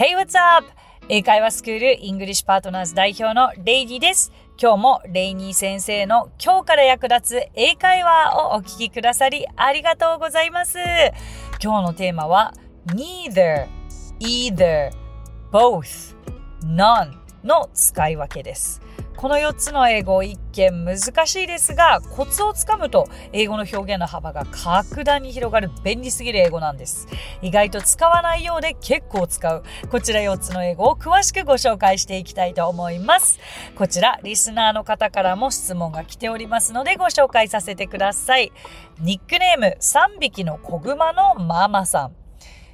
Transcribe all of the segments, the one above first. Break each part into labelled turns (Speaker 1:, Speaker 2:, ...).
Speaker 1: Hey, what's up? 英会話スクールイングリッシュパートナーズ代表のレイニーです。今日もレイニー先生の今日から役立つ英会話をお聞きくださりありがとうございます。今日のテーマは neither, either, both, none の使い分けです。この4つの英語一見難しいですが、コツをつかむと英語の表現の幅が格段に広がる便利すぎる英語なんです。意外と使わないようで結構使う。こちら4つの英語を詳しくご紹介していきたいと思います。こちら、リスナーの方からも質問が来ておりますのでご紹介させてください。ニックネーム3匹の子熊のママさん。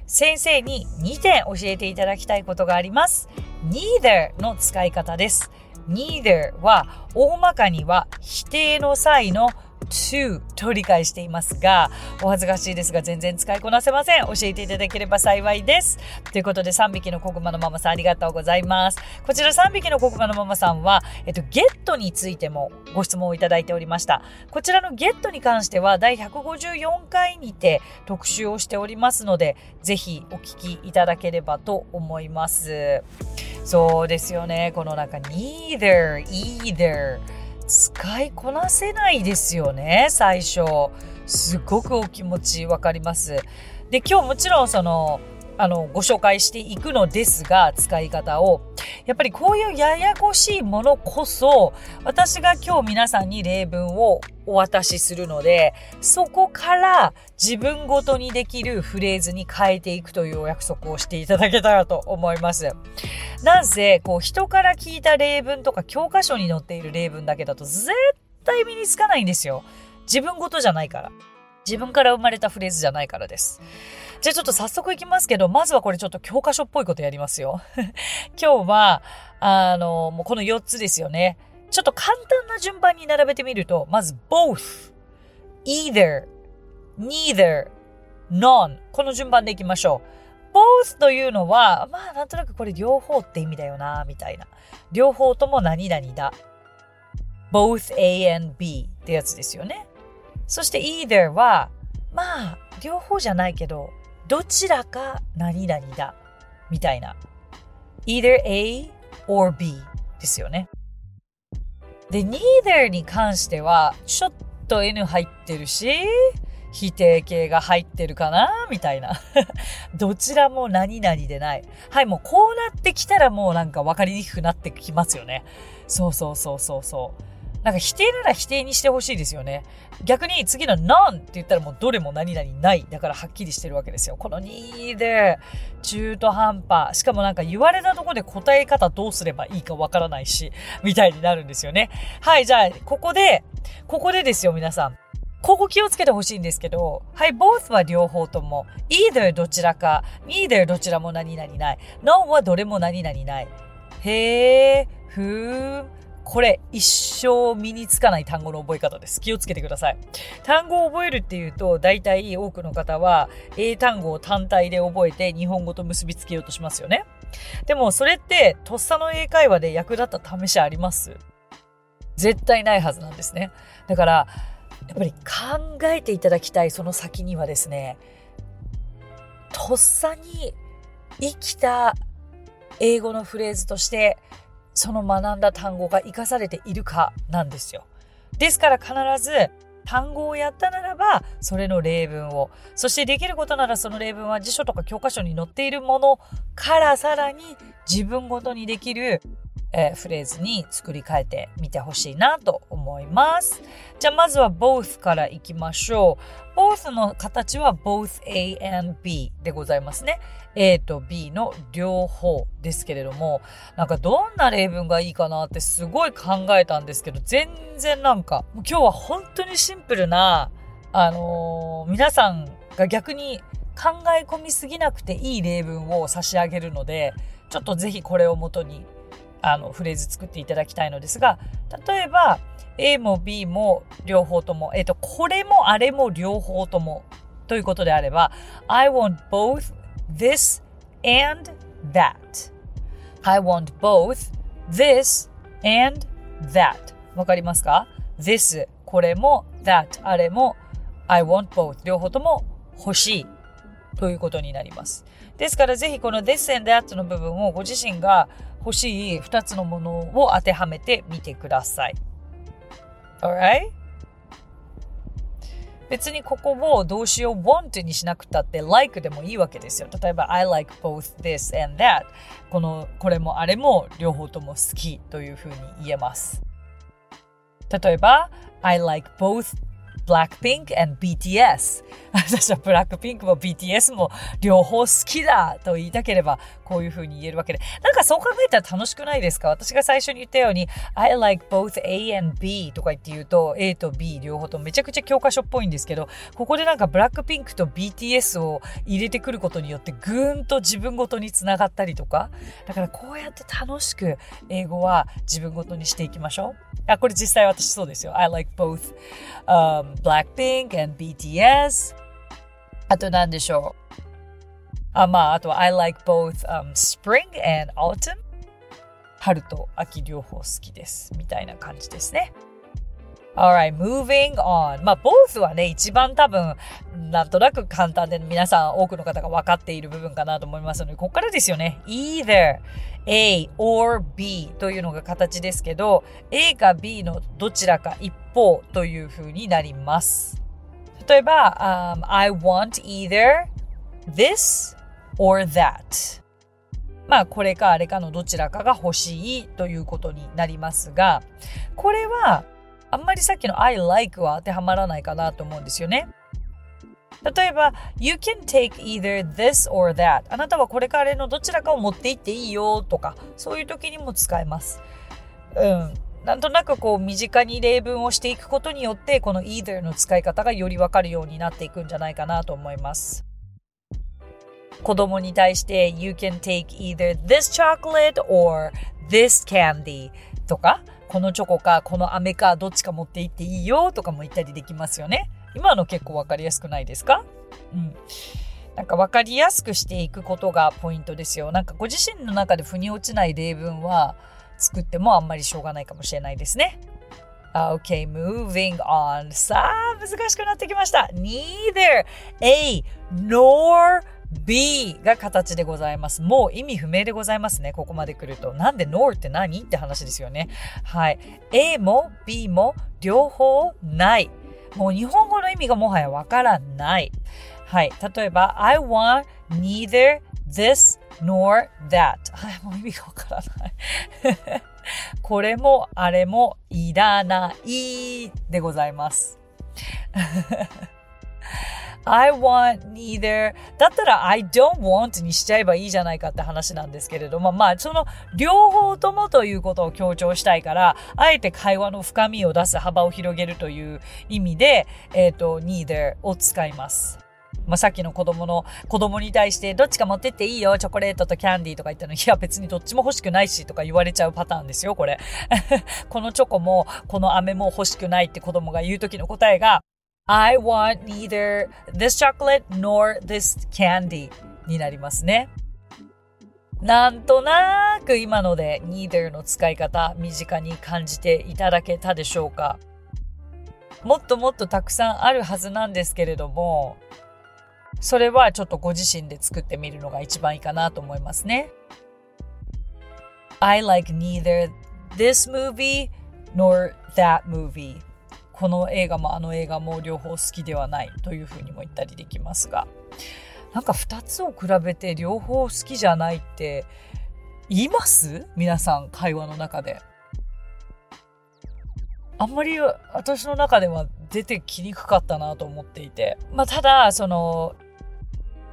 Speaker 1: 先生に2点教えていただきたいことがあります。Neither の使い方です。neither は大まかには否定の際の to と理解していますが、お恥ずかしいですが全然使いこなせません。教えていただければ幸いです。ということで3匹の子熊のママさんありがとうございます。こちら3匹の子熊のママさんは、えっと、ゲットについてもご質問をいただいておりました。こちらのゲットに関しては第154回にて特集をしておりますので、ぜひお聞きいただければと思います。そうですよね。この中、neither, either 使いこなせないですよね、最初。すごくお気持ちわかります。で、今日もちろんその、あの、ご紹介していくのですが、使い方を。やっぱりこういうややこしいものこそ、私が今日皆さんに例文をお渡しするので、そこから自分ごとにできるフレーズに変えていくというお約束をしていただけたらと思います。なんせ、こう人から聞いた例文とか教科書に載っている例文だけだと絶対身につかないんですよ。自分ごとじゃないから。自分から生まれたフレーズじゃないからです。じゃあちょっと早速いきますけど、まずはこれちょっと教科書っぽいことやりますよ。今日は、あの、もうこの4つですよね。ちょっと簡単な順番に並べてみると、まず both, either, neither, none この順番でいきましょう。both というのは、まあなんとなくこれ両方って意味だよな、みたいな。両方とも何々だ。both A and B ってやつですよね。そして either は、まあ両方じゃないけど、どちらか何々だ、みたいな。either A or B ですよね。で、neither に関しては、ちょっと N 入ってるし、否定形が入ってるかなみたいな。どちらも何々でない。はい、もうこうなってきたらもうなんか分かりにくくなってきますよね。そうそうそうそうそう。なんか否定なら否定にしてほしいですよね。逆に次の none って言ったらもうどれも何々ない。だからはっきりしてるわけですよ。この2で中途半端。しかもなんか言われたとこで答え方どうすればいいかわからないし、みたいになるんですよね。はい、じゃあ、ここで、ここでですよ、皆さん。ここ気をつけてほしいんですけど、はい、both は両方とも、either どちらか、neither どちらも何々ない、none はどれも何々ない。へー、ふー、これ一生身につかない単語の覚え方です。気をつけてください。単語を覚えるっていうと、大体多くの方は英単語を単体で覚えて日本語と結びつけようとしますよね。でもそれってとっさの英会話で役立った試しあります？絶対ないはずなんですね。だから、やっぱり考えていただきたいその先にはですね、とっさに生きた英語のフレーズとしてその学んだ単語が活かされているかなんですよ。ですから必ず単語をやったならば、それの例文を。そしてできることならその例文は辞書とか教科書に載っているものからさらに自分ごとにできるえー、フレーズに作り変えてみてほしいなと思います。じゃあまずは both からいきましょう。both の形は both A and B でございますね。A と B の両方ですけれども、なんかどんな例文がいいかなってすごい考えたんですけど、全然なんか、今日は本当にシンプルな、あのー、皆さんが逆に考え込みすぎなくていい例文を差し上げるので、ちょっとぜひこれをもとにあのフレーズ作っていただきたいのですが、例えば A も B も両方とも、えっ、と、これもあれも両方ともということであれば、I want both this and that. I want both this and that. わかりますか ?this これも that あれも I want both 両方とも欲しいということになります。ですからぜひこの this and that の部分をご自身が欲しい2つのものを当てはめてみてください。Alright? 別にここを動詞を want にしなくたって like でもいいわけですよ。例えば I like both this and that このこれもあれも両方とも好きというふうに言えます。例えば I like both Blackpink and BTS 私はブラックピンクも BTS も両方好きだと言いたければこういう風に言えるわけで。なんかそう考えたら楽しくないですか？私が最初に言ったように I like both A and B とか言って言うと A と B 両方とめちゃくちゃ教科書っぽいんですけどここでなんかブラックピンクと BTS を入れてくることによってぐーんと自分ごとにつながったりとか。だからこうやって楽しく英語は自分ごとにしていきましょう。あこれ実際私そうですよ。I like both、um, Blackpink and BTS あと何でしょうあまあ、あとは I like both、um, spring and autumn 春と秋両方好きですみたいな感じですね Alright, moving on. まあ、both はね、一番多分、なんとなく簡単で皆さん多くの方が分かっている部分かなと思いますので、ここからですよね。either A or B というのが形ですけど、A か B のどちらか一方という風になります。例えば、um, I want either this or that. まあ、これかあれかのどちらかが欲しいということになりますが、これは、あんまりさっきの I like は当てはまらないかなと思うんですよね。例えば、You can take either this or that. あなたはこれからのどちらかを持っていっていいよとか、そういう時にも使えます。うん。なんとなくこう身近に例文をしていくことによってこの either の使い方がよりわかるようになっていくんじゃないかなと思います。子供に対して You can take either this chocolate or this candy とかこのチョコかこの飴かどっちか持って行っていいよとかも言ったりできますよね。今の結構わかりやすくないですか？うん。なんかわかりやすくしていくことがポイントですよ。なんかご自身の中で腑に落ちない例文は作ってもあんまりしょうがないかもしれないですね。Okay, moving on. さあ、難しくなってきました。Neither A nor B が形でございます。もう意味不明でございますね。ここまで来ると。なんで nor って何って話ですよね。はい。A も B も両方ない。もう日本語の意味がもはやわからない。はい。例えば、I want neither this nor that. はい。もう意味がわからない。これもあれもいらないでございます。I want neither だったら I don't want にしちゃえばいいじゃないかって話なんですけれども、まあその両方ともということを強調したいから、あえて会話の深みを出す幅を広げるという意味で、えっ、ー、と、neither を使います。まあ、さっきの子供の、子供に対して、どっちか持ってっていいよ、チョコレートとキャンディーとか言ったの、いや、別にどっちも欲しくないし、とか言われちゃうパターンですよ、これ。このチョコも、この飴も欲しくないって子供が言う時の答えが、I want neither this chocolate nor this candy になりますね。なんとなく今ので neither の使い方身近に感じていただけたでしょうかもっともっとたくさんあるはずなんですけれどもそれはちょっとご自身で作ってみるのが一番いいかなと思いますね。I like neither this movie nor that movie この映画もあの映画も両方好きではないというふうにも言ったりできますがなんか2つを比べて両方好きじゃないって言います？皆さん会話の中で。あんまり私の中では出てきにくかったなと思っていて。まあただ、その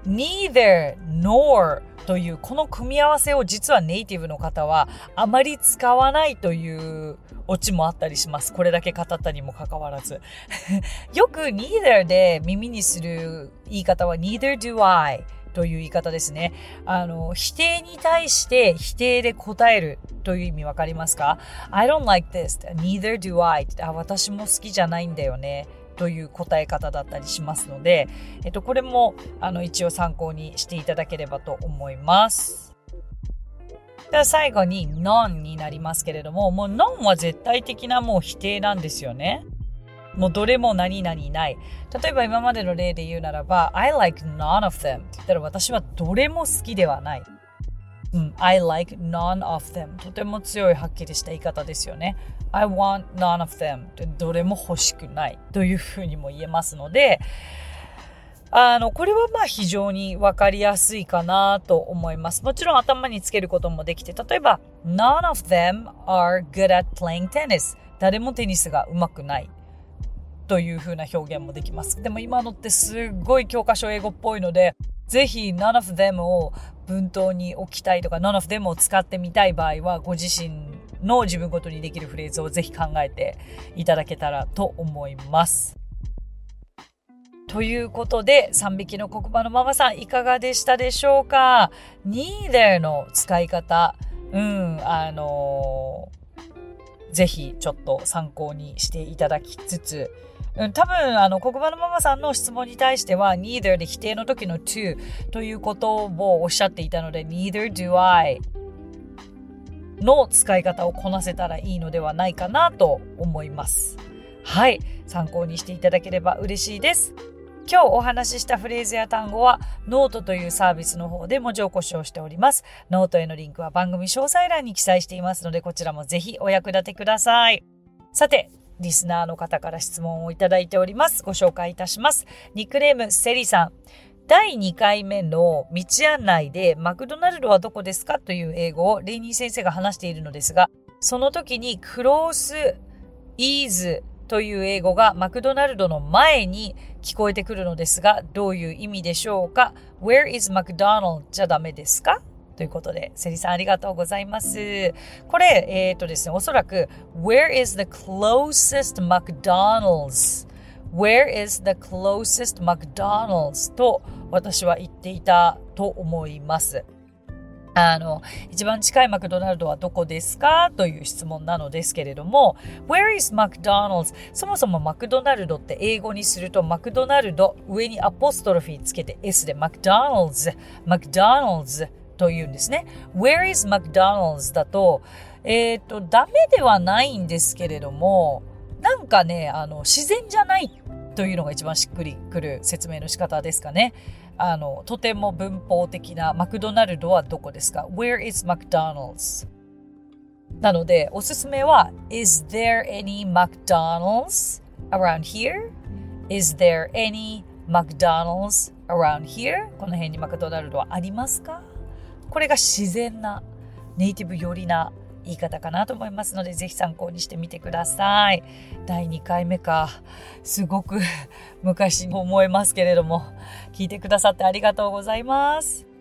Speaker 1: neither nor というこの組み合わせを実はネイティブの方はあまり使わないというオチもあったりします。これだけ語ったにもかかわらず。よく neither で耳にする言い方は neither do I という言い方ですね。あの、否定に対して否定で答えるという意味わかりますか ?I don't like this. neither do I. あ私も好きじゃないんだよね。という答え方だったりしますので、えっと、これもあの一応参考にしていただければと思います。では最後に non になりますけれども、もう non は絶対的なもう否定なんですよね。もうどれも何々ない。例えば今までの例で言うならば、I like none of them って言ったら私はどれも好きではない。うん、I like none of them とても強いはっきりした言い方ですよね。I want none of them どれも欲しくないというふうにも言えますので、あの、これはまあ非常にわかりやすいかなと思います。もちろん頭につけることもできて、例えば、none of them are good at playing tennis 誰もテニスが上手くないという風な表現もできます。でも今のってすっごい教科書英語っぽいので、ぜひ none of them を文頭に置きたいとか none of them を使ってみたい場合はご自身の自分ごとにできるフレーズをぜひ考えていただけたらと思います。ということで、3匹の黒板のママさんいかがでしたでしょうか ?neither の使い方、うん、あのー、ぜひちょっと参考にしていただきつつ、うん、多分、あの、黒板のママさんの質問に対しては、neither で否定の時の to ということをおっしゃっていたので、neither do I の使い方をこなせたらいいのではないかなと思います。はい。参考にしていただければ嬉しいです。今日お話ししたフレーズや単語はノートというサービスの方で文字起こしをしております。ノートへのリンクは番組詳細欄に記載していますのでこちらもぜひお役立てください。さて、リスナーの方から質問をいただいております。ご紹介いたします。ニックネームセリさん。第2回目の道案内でマクドナルドはどこですかという英語をレイニー先生が話しているのですが、その時にクロース、イーズという英語がマクドナルドの前に聞こえてくるのですが、どういう意味でしょうか ?Where is McDonald? じゃダメですか？ということで、セリさんありがとうございます。これ、えっ、ー、とですね、おそらく、Where is the closest McDonald's? Where is the closest McDonald's? と私は言っていたと思います。あの、一番近いマクドナルドはどこですか？という質問なのですけれども、Where is McDonald's? そもそもマクドナルドって英語にするとマクドナルド上にアポストロフィーつけて S で McDonald's、McDonald's というんですね。Where is McDonald's だと、えっ、ー、と、ダメではないんですけれども、なんかね、あの、自然じゃないというのが一番しっくりくる説明の仕方ですかね。あの、とても文法的なマクドナルドはどこですか ?Where is McDonald's? なので、おすすめは Is there any McDonald's around here? Is there any McDonald's around here? この辺にマクドナルドはありますか？これが自然なネイティブ寄りな言い方かなと思いますので、ぜひ参考にしてみてください。第2回目か。すごく 昔に思えますけれども、聞いてくださってありがとうございます。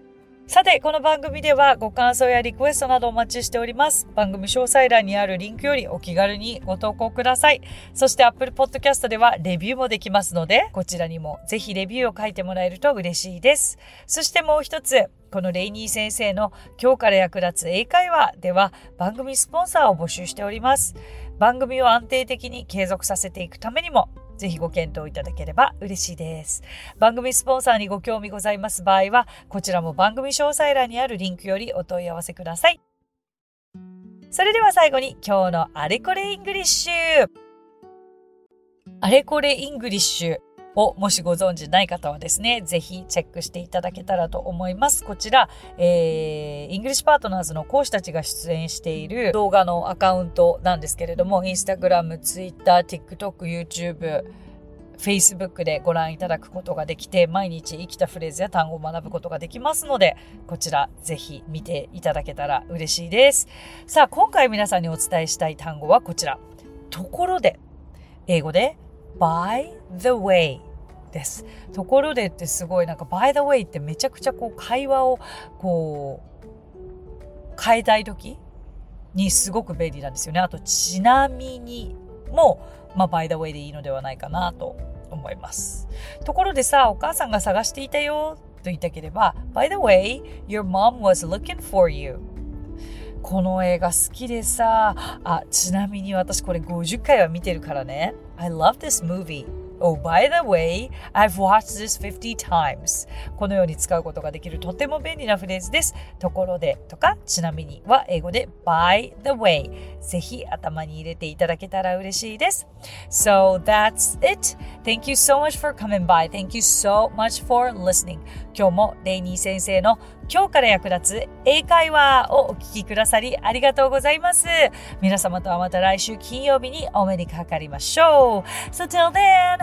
Speaker 1: さて、この番組ではご感想やリクエストなどお待ちしております。番組詳細欄にあるリンクよりお気軽にご投稿ください。そして Apple Podcast ではレビューもできますので、こちらにもぜひレビューを書いてもらえると嬉しいです。そしてもう一つ、このレイニー先生の今日から役立つ英会話では番組スポンサーを募集しております。番組を安定的に継続させていくためにもぜひご検討いただければ嬉しいです。番組スポンサーにご興味ございます場合は、こちらも番組詳細欄にあるリンクよりお問い合わせください。それでは最後に今日のあれこれイングリッシュ。あれこれイングリッシュ。をもしご存知ない方はですね、ぜひチェックしていただけたらと思います。こちら、えー、イングリッシュパートナーズの講師たちが出演している動画のアカウントなんですけれども、インスタグラム、ツイッター、TikTok、YouTube、Facebook でご覧いただくことができて、毎日生きたフレーズや単語を学ぶことができますので、こちらぜひ見ていただけたら嬉しいです。さあ、今回皆さんにお伝えしたい単語はこちら。ところで、英語で by the way です。ところでってすごいなんか by the way ってめちゃくちゃこう会話をこう変えたい時にすごく便利なんですよね。あとちなみにも、まあ、by the way でいいのではないかなと思います。ところでさ、お母さんが探していたよと言いたければ by the way, your mom was looking for you この映画好きでさ、あ、ちなみに私これ50回は見てるからね。I love this movie. Oh, by the way, I've watched this 50 times. このように使うことができるとても便利なフレーズです。ところでとか、ちなみには英語で by the way。ぜひ頭に入れていただけたら嬉しいです。So that's it. Thank you so much for coming by. Thank you so much for listening. 今日もレイニー先生の今日から役立つ英会話をお聞きくださりありがとうございます。皆様とはまた来週金曜日にお目にかかりましょう。So till then,